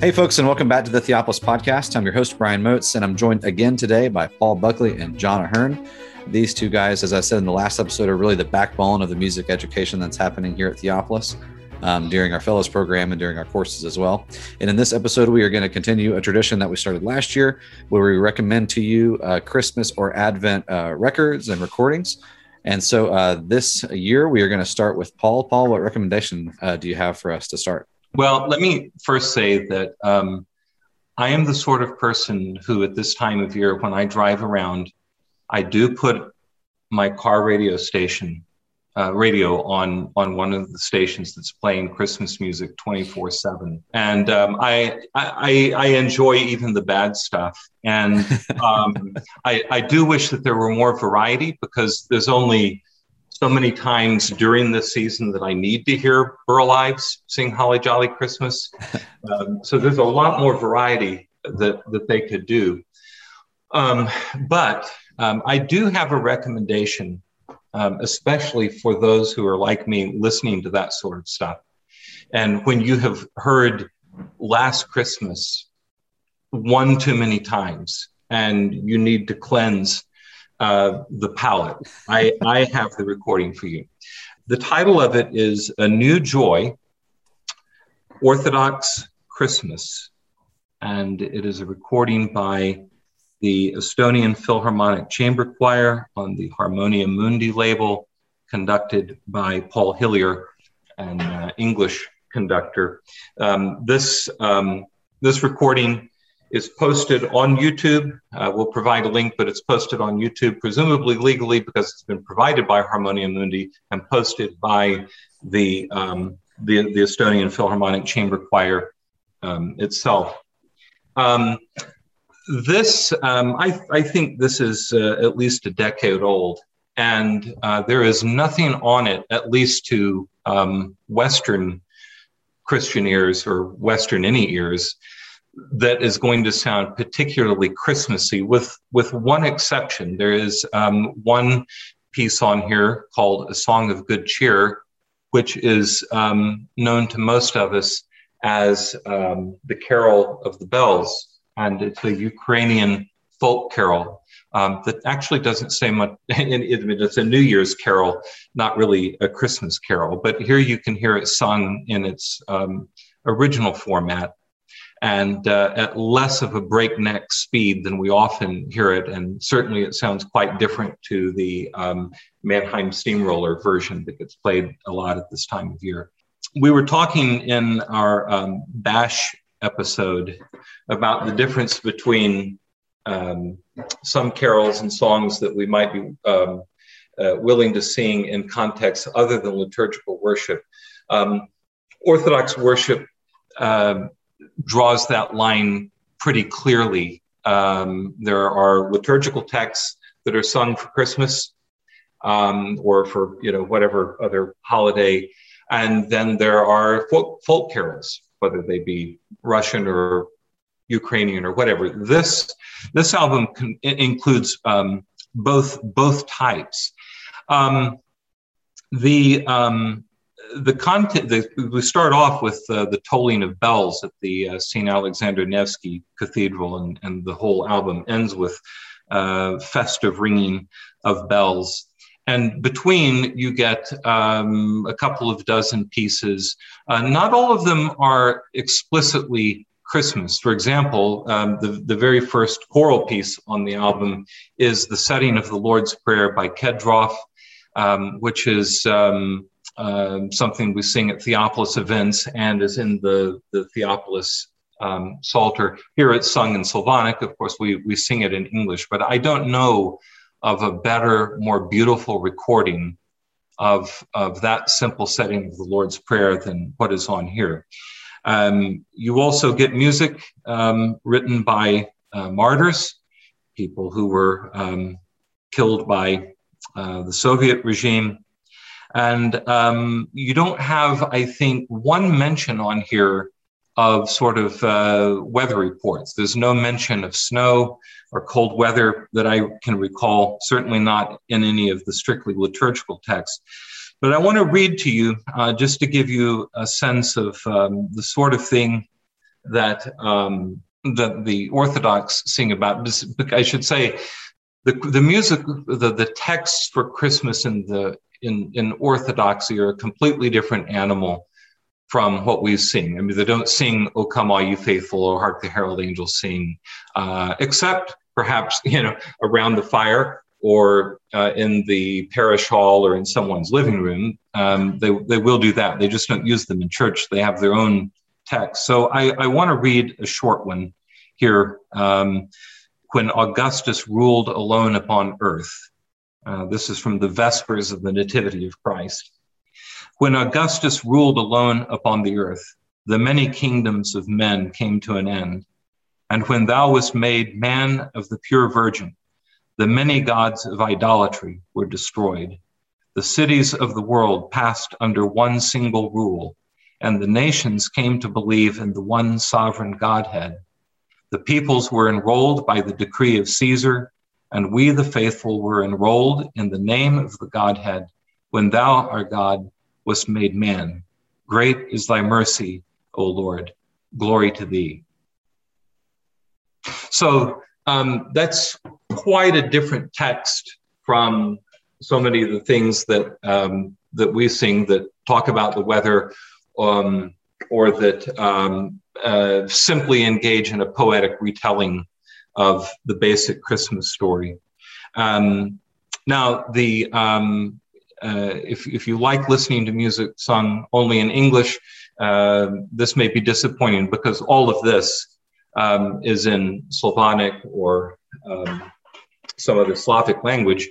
Hey, folks, and welcome back to the Theopolis Podcast. I'm your host, Brian Moats, and I'm joined again today by Paul Buckley and John Ahern. These two guys, as I said in the last episode, are really the backbone of the music education that's happening here at Theopolis um, during our fellows program and during our courses as well. And in this episode, we are going to continue a tradition that we started last year where we recommend to you uh, Christmas or Advent uh, records and recordings. And so uh, this year, we are going to start with Paul. Paul, what recommendation uh, do you have for us to start? Well, let me first say that um, I am the sort of person who, at this time of year, when I drive around, I do put my car radio station uh, radio on on one of the stations that's playing Christmas music 24 seven, and um, I, I I enjoy even the bad stuff, and um, I I do wish that there were more variety because there's only so many times during the season that I need to hear Burl Ives sing Holly Jolly Christmas. Um, so there's a lot more variety that, that they could do. Um, but um, I do have a recommendation, um, especially for those who are like me listening to that sort of stuff. And when you have heard Last Christmas one too many times and you need to cleanse uh, the palette. I, I have the recording for you. The title of it is A New Joy Orthodox Christmas. And it is a recording by the Estonian Philharmonic Chamber Choir on the Harmonia Mundi label, conducted by Paul Hillier, an uh, English conductor. Um, this, um, this recording is posted on YouTube. Uh, we'll provide a link, but it's posted on YouTube, presumably legally because it's been provided by Harmonia Mundi and posted by the, um, the, the, Estonian Philharmonic Chamber Choir um, itself. Um, this, um, I, I, think this is uh, at least a decade old, and uh, there is nothing on it, at least to um, Western Christian ears or Western any ears, that is going to sound particularly Christmassy, with with one exception. There is um, one piece on here called "A Song of Good Cheer," which is um, known to most of us as um, the Carol of the Bells, and it's a Ukrainian folk carol um, that actually doesn't say much. It's a New Year's carol, not really a Christmas carol, but here you can hear it sung in its um, original format and uh, at less of a breakneck speed than we often hear it. And certainly it sounds quite different to the um, Mannheim Steamroller version that gets played a lot at this time of year. We were talking in our um, Bash episode about the difference between um, some carols and songs that we might be um, uh, willing to sing in contexts other than liturgical worship. Um, Orthodox worship uh, draws that line pretty clearly. Um, there are liturgical texts that are sung for Christmas um, or for you know whatever other holiday, and then there are folk, folk carols, whether they be Russian or Ukrainian or whatever. This this album con- includes um, both both types. Um, the um, the content, the, we start off with uh, the tolling of bells at the uh, St. Alexander Nevsky Cathedral, and, and the whole album ends with uh, festive ringing of bells. And between, you get um, a couple of dozen pieces. Uh, not all of them are explicitly Christmas. For example, um, the, the very first choral piece on the album is the setting of the Lord's Prayer by Kedrov, um, which is um, um, something we sing at Theopolis events and is in the, the Theopolis um, Psalter. Here it's sung in Slavonic. Of course, we, we sing it in English, but I don't know of a better, more beautiful recording of, of that simple setting of the Lord's Prayer than what is on here. Um, you also get music um, written by uh, martyrs, people who were um, killed by uh, the Soviet regime. And um, you don't have, I think, one mention on here of sort of uh, weather reports. There's no mention of snow or cold weather that I can recall, certainly not in any of the strictly liturgical texts. But I want to read to you uh, just to give you a sense of um, the sort of thing that um, that the Orthodox sing about. I should say the the music, the the texts for Christmas in the in in Orthodoxy are a completely different animal from what we sing. I mean, they don't sing "O Come All You Faithful" or "Hark the Herald Angels Sing," uh, except perhaps you know around the fire or uh, in the parish hall or in someone's living room. Um, they they will do that. They just don't use them in church. They have their own text. So I, I want to read a short one here. Um, when Augustus ruled alone upon earth. Uh, this is from the Vespers of the Nativity of Christ. When Augustus ruled alone upon the earth, the many kingdoms of men came to an end. And when thou wast made man of the pure virgin, the many gods of idolatry were destroyed. The cities of the world passed under one single rule, and the nations came to believe in the one sovereign Godhead the peoples were enrolled by the decree of Caesar, and we, the faithful, were enrolled in the name of the Godhead when thou, our God, wast made man. Great is thy mercy, O Lord. Glory to thee. So um, that's quite a different text from so many of the things that um, that we sing that talk about the weather um, or that um, uh, simply engage in a poetic retelling of the basic Christmas story. Um, now, the um, uh, if, if you like listening to music sung only in English, uh, this may be disappointing because all of this um, is in Slavonic or um, some other Slavic language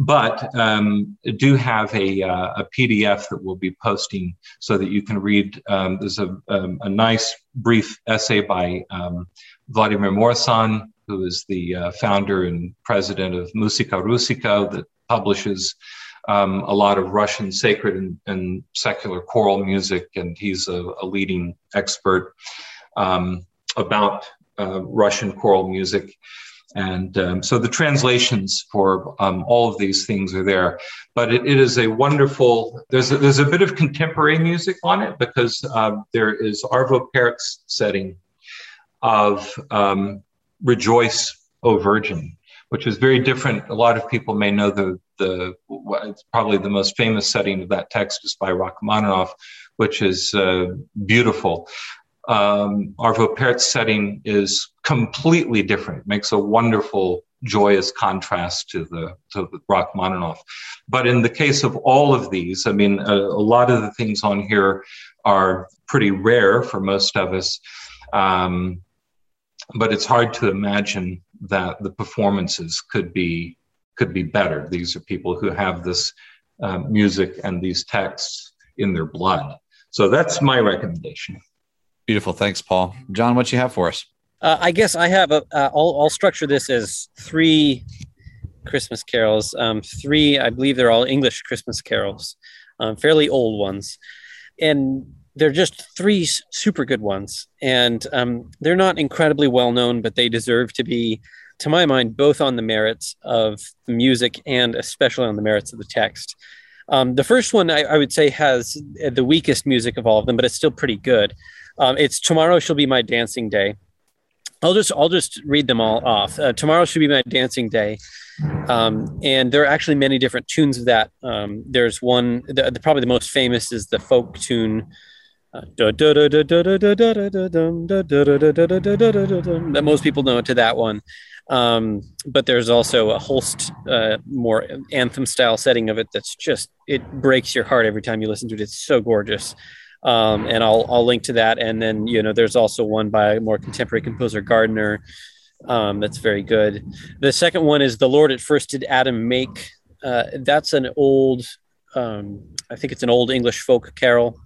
but um, do have a, uh, a, PDF that we'll be posting so that you can read. There's a, a, nice brief essay by Vladimir Morosan, who is the uh, founder and president of Musica Russica, that publishes um, a lot of Russian sacred and, and, secular choral music, and he's a, a leading expert um, about uh, Russian choral music. And um, so the translations for um, all of these things are there. But it, it is a wonderful, there's a, there's a bit of contemporary music on it because um, there is Arvo Pärt's setting of um, Rejoice, O Virgin, which is very different. A lot of people may know the, the it's probably the most famous setting of that text is by Rachmaninoff, which is uh, beautiful um, Arvo Pärt's setting is completely different. Makes a wonderful, joyous contrast to the to the Rachmaninoff. But in the case of all of these, I mean, a, a lot of the things on here are pretty rare for most of us. Um, but it's hard to imagine that the performances could be could be better. These are people who have this uh, music and these texts in their blood. So that's my recommendation. Beautiful. Thanks, Paul. John, what you have for us? Uh, I guess I have a. Uh, I'll, I'll structure this as three Christmas carols. Um, three, I believe they're all English Christmas carols, um, fairly old ones, and they're just three super good ones. And um, they're not incredibly well known, but they deserve to be, to my mind, both on the merits of the music and especially on the merits of the text. Um, the first one I, I, would say has the weakest music of all of them, but it's still pretty good. Um, it's tomorrow shall be my dancing day. I'll just I'll just read them all off. Uh, tomorrow should be my dancing day, um, and there are actually many different tunes of that. Um, there's one, the, the, probably the most famous is the folk tune that most people know to that one. Um, but there's also a Holst uh, more anthem style setting of it that's just it breaks your heart every time you listen to it. It's so gorgeous um, and I'll I'll link to that. And then you know, there's also one by a more contemporary composer Gardner um, that's very good. The second one is "The Lord at First Did Adam Make." Uh, that's an old, um, I think it's an old English folk carol.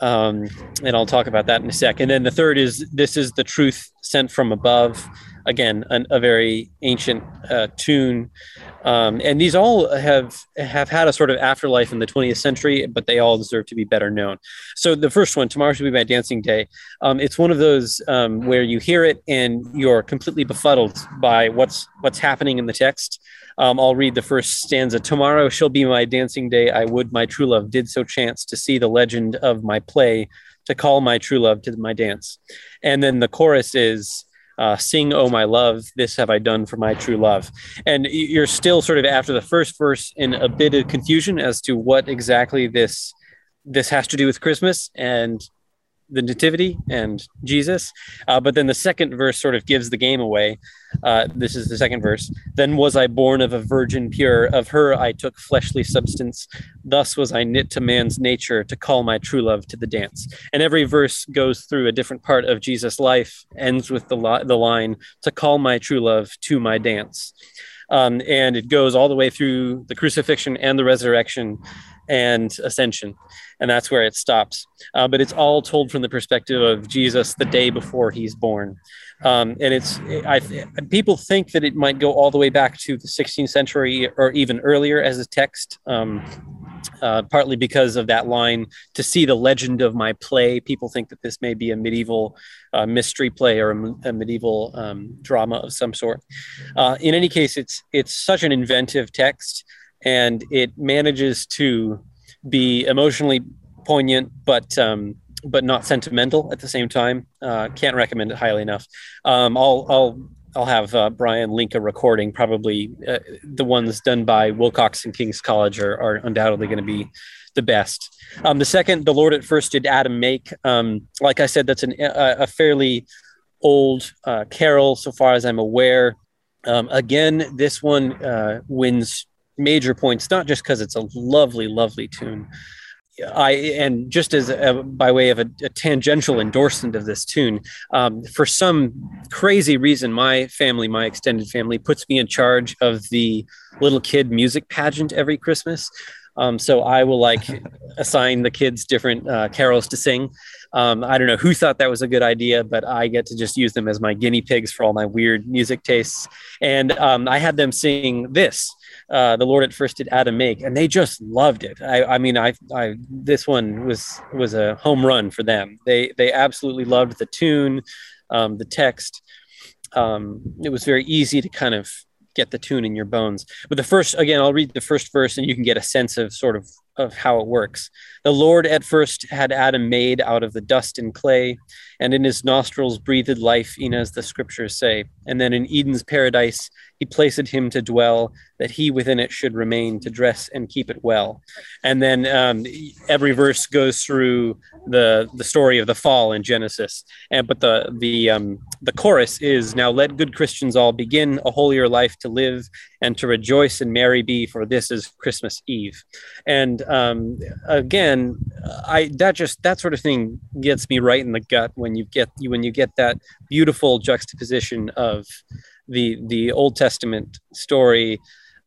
Um, and I'll talk about that in a sec. And then the third is "This is the Truth Sent from Above." Again, an, a very ancient uh, tune um, and these all have have had a sort of afterlife in the 20th century, but they all deserve to be better known. So the first one, tomorrow should be my dancing day. Um, it's one of those um, where you hear it and you're completely befuddled by what's what's happening in the text. Um, I'll read the first stanza. Tomorrow shall be my dancing day. I would my true love did so chance to see the legend of my play to call my true love to my dance. And then the chorus is, uh, sing oh my love this have i done for my true love. And you're still sort of after the first verse in a bit of confusion as to what exactly this this has to do with christmas. And the nativity and Jesus. Uh, but then the second verse sort of gives the game away. Uh, this is the second verse. Then was I born of a virgin pure, of her I took fleshly substance. Thus was I knit to man's nature to call my true love to the dance. And every verse goes through a different part of Jesus' life, ends with the, li- the line to call my true love to my dance. Um, and it goes all the way through the crucifixion and the resurrection and ascension. And that's where it stops. Uh, but it's all told from the perspective of jesus the day before he's born. Um, and it's I, people think that it might go all the way back to the 16th century or even earlier as a text. Um, uh, partly because of that line to see the legend of my play people think that this may be a medieval uh, mystery play or a, a medieval um, drama of some sort uh, in any case it's it's such an inventive text and it manages to be emotionally poignant, but um, but not sentimental at the same time. Uh, can't recommend it highly enough. Um, I'll I'll I'll have uh, Brian link a recording. Probably uh, the ones done by Willcocks and King's College are, are undoubtedly going to be the best. Um, the second, the Lord at first did Adam make. Um, like I said, that's an, a, a fairly old uh, carol, so far as I'm aware. Um, again, this one uh, wins major points, not just because it's a lovely, lovely tune. I and just as a, by way of a, a, tangential endorsement of this tune, um, for some crazy reason, my family, my extended family, puts me in charge of the little kid music pageant every Christmas. Um, so I will like assign the kids different uh, carols to sing. Um, I don't know who thought that was a good idea, but I get to just use them as my guinea pigs for all my weird music tastes. And um, I had them sing this uh, the Lord at first did Adam make, and they just loved it. I, I mean, I, I, this one was was a home run for them. They they absolutely loved the tune, um, the text. Um, it was very easy to kind of get the tune in your bones. But the first, again, I'll read the first verse, and you can get a sense of sort of of how it works. The Lord at first had Adam made out of the dust and clay, and in his nostrils breathed life, even as the scriptures say. And then in Eden's paradise, he placed him to dwell, that he within it should remain to dress and keep it well. And then um, every verse goes through the the story of the fall in Genesis. And but the the um, the chorus is now let good Christians all begin a holier life to live and to rejoice and merry be, for this is Christmas Eve. And um, again, I that just that sort of thing gets me right in the gut when you get when you get that beautiful juxtaposition of the the Old Testament story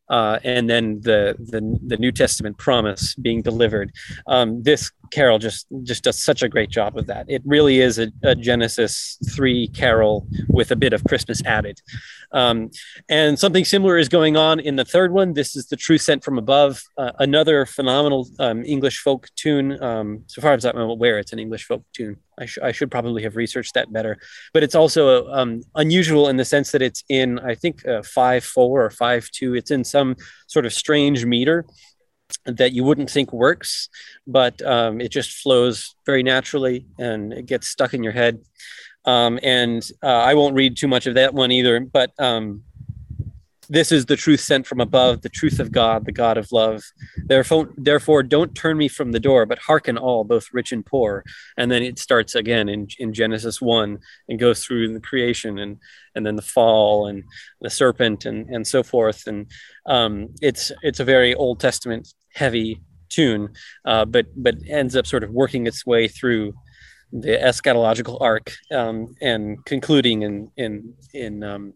uh, and then the, the the New Testament promise being delivered. Um, this carol just just does such a great job of that. It really is a, a Genesis three carol with a bit of Christmas added. Um, and something similar is going on in the third one. This is the Truth Sent from Above, uh, another phenomenal um, English folk tune. Um, so far as I'm aware, it's an English folk tune. I, sh- I, should probably have researched that better. But it's also um, unusual in the sense that it's in, I think, uh, 5 4 or 5 2. It's in some sort of strange meter that you wouldn't think works, but um, it just flows very naturally and it gets stuck in your head. Um, and uh, I won't read too much of that one either, but um, this is the truth sent from above, the truth of God, the God of love. Therefore, therefore, don't turn me from the door, but hearken all, both rich and poor. And then it starts again in, in Genesis 1 and goes through the creation and, and then the fall and the serpent and, and so forth. And um, it's, it's a very Old Testament heavy tune, uh, but, but ends up sort of working its way through the eschatological arc um, and concluding in, in, in, um,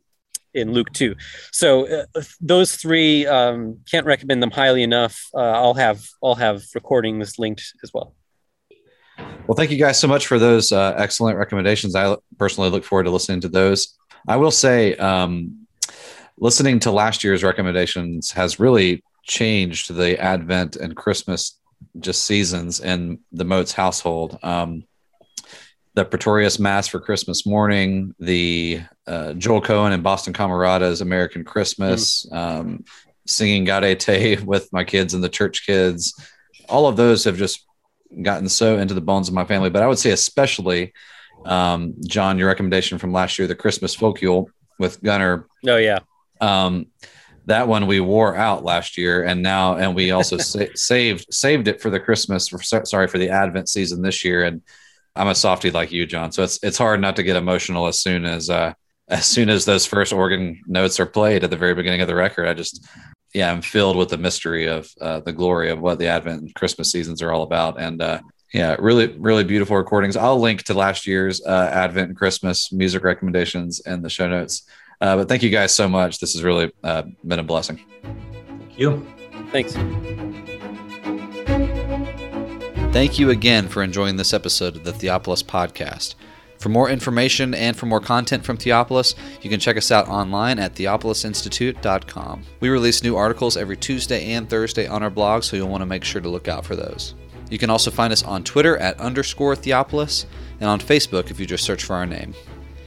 in Luke 2. So uh, those three um, can't recommend them highly enough. Uh, I'll have I'll have recordings linked as well. Well, thank you guys so much for those uh, excellent recommendations. I personally look forward to listening to those. I will say, um, listening to last year's recommendations has really changed the Advent and Christmas just seasons in the Moats household. Um, the Praetorius Mass for Christmas morning, the uh, Joel Cohen and Boston Camerata's American Christmas, mm. um, singing Gaudete with my kids and the church kids. All of those have just gotten so into the bones of my family, but I would say especially, um, John, your recommendation from last year, the Christmas folkule with Gunner. Oh yeah. Um, that one we wore out last year, and now and we also sa- saved saved it for the Christmas. For, sorry for the Advent season this year, and I'm a softy like you, John. So it's it's hard not to get emotional as soon as uh, as soon as those first organ notes are played at the very beginning of the record. I just yeah, I'm filled with the mystery of uh, the glory of what the Advent and Christmas seasons are all about, and uh, yeah, really really beautiful recordings. I'll link to last year's uh, Advent and Christmas music recommendations in the show notes. Uh, but thank you guys so much. This has really uh, been a blessing. Thank you. Thanks. Thank you again for enjoying this episode of the Theopolis podcast. For more information and for more content from Theopolis, you can check us out online at theopolisinstitute.com. We release new articles every Tuesday and Thursday on our blog, so you'll want to make sure to look out for those. You can also find us on Twitter at underscore Theopolis and on Facebook if you just search for our name.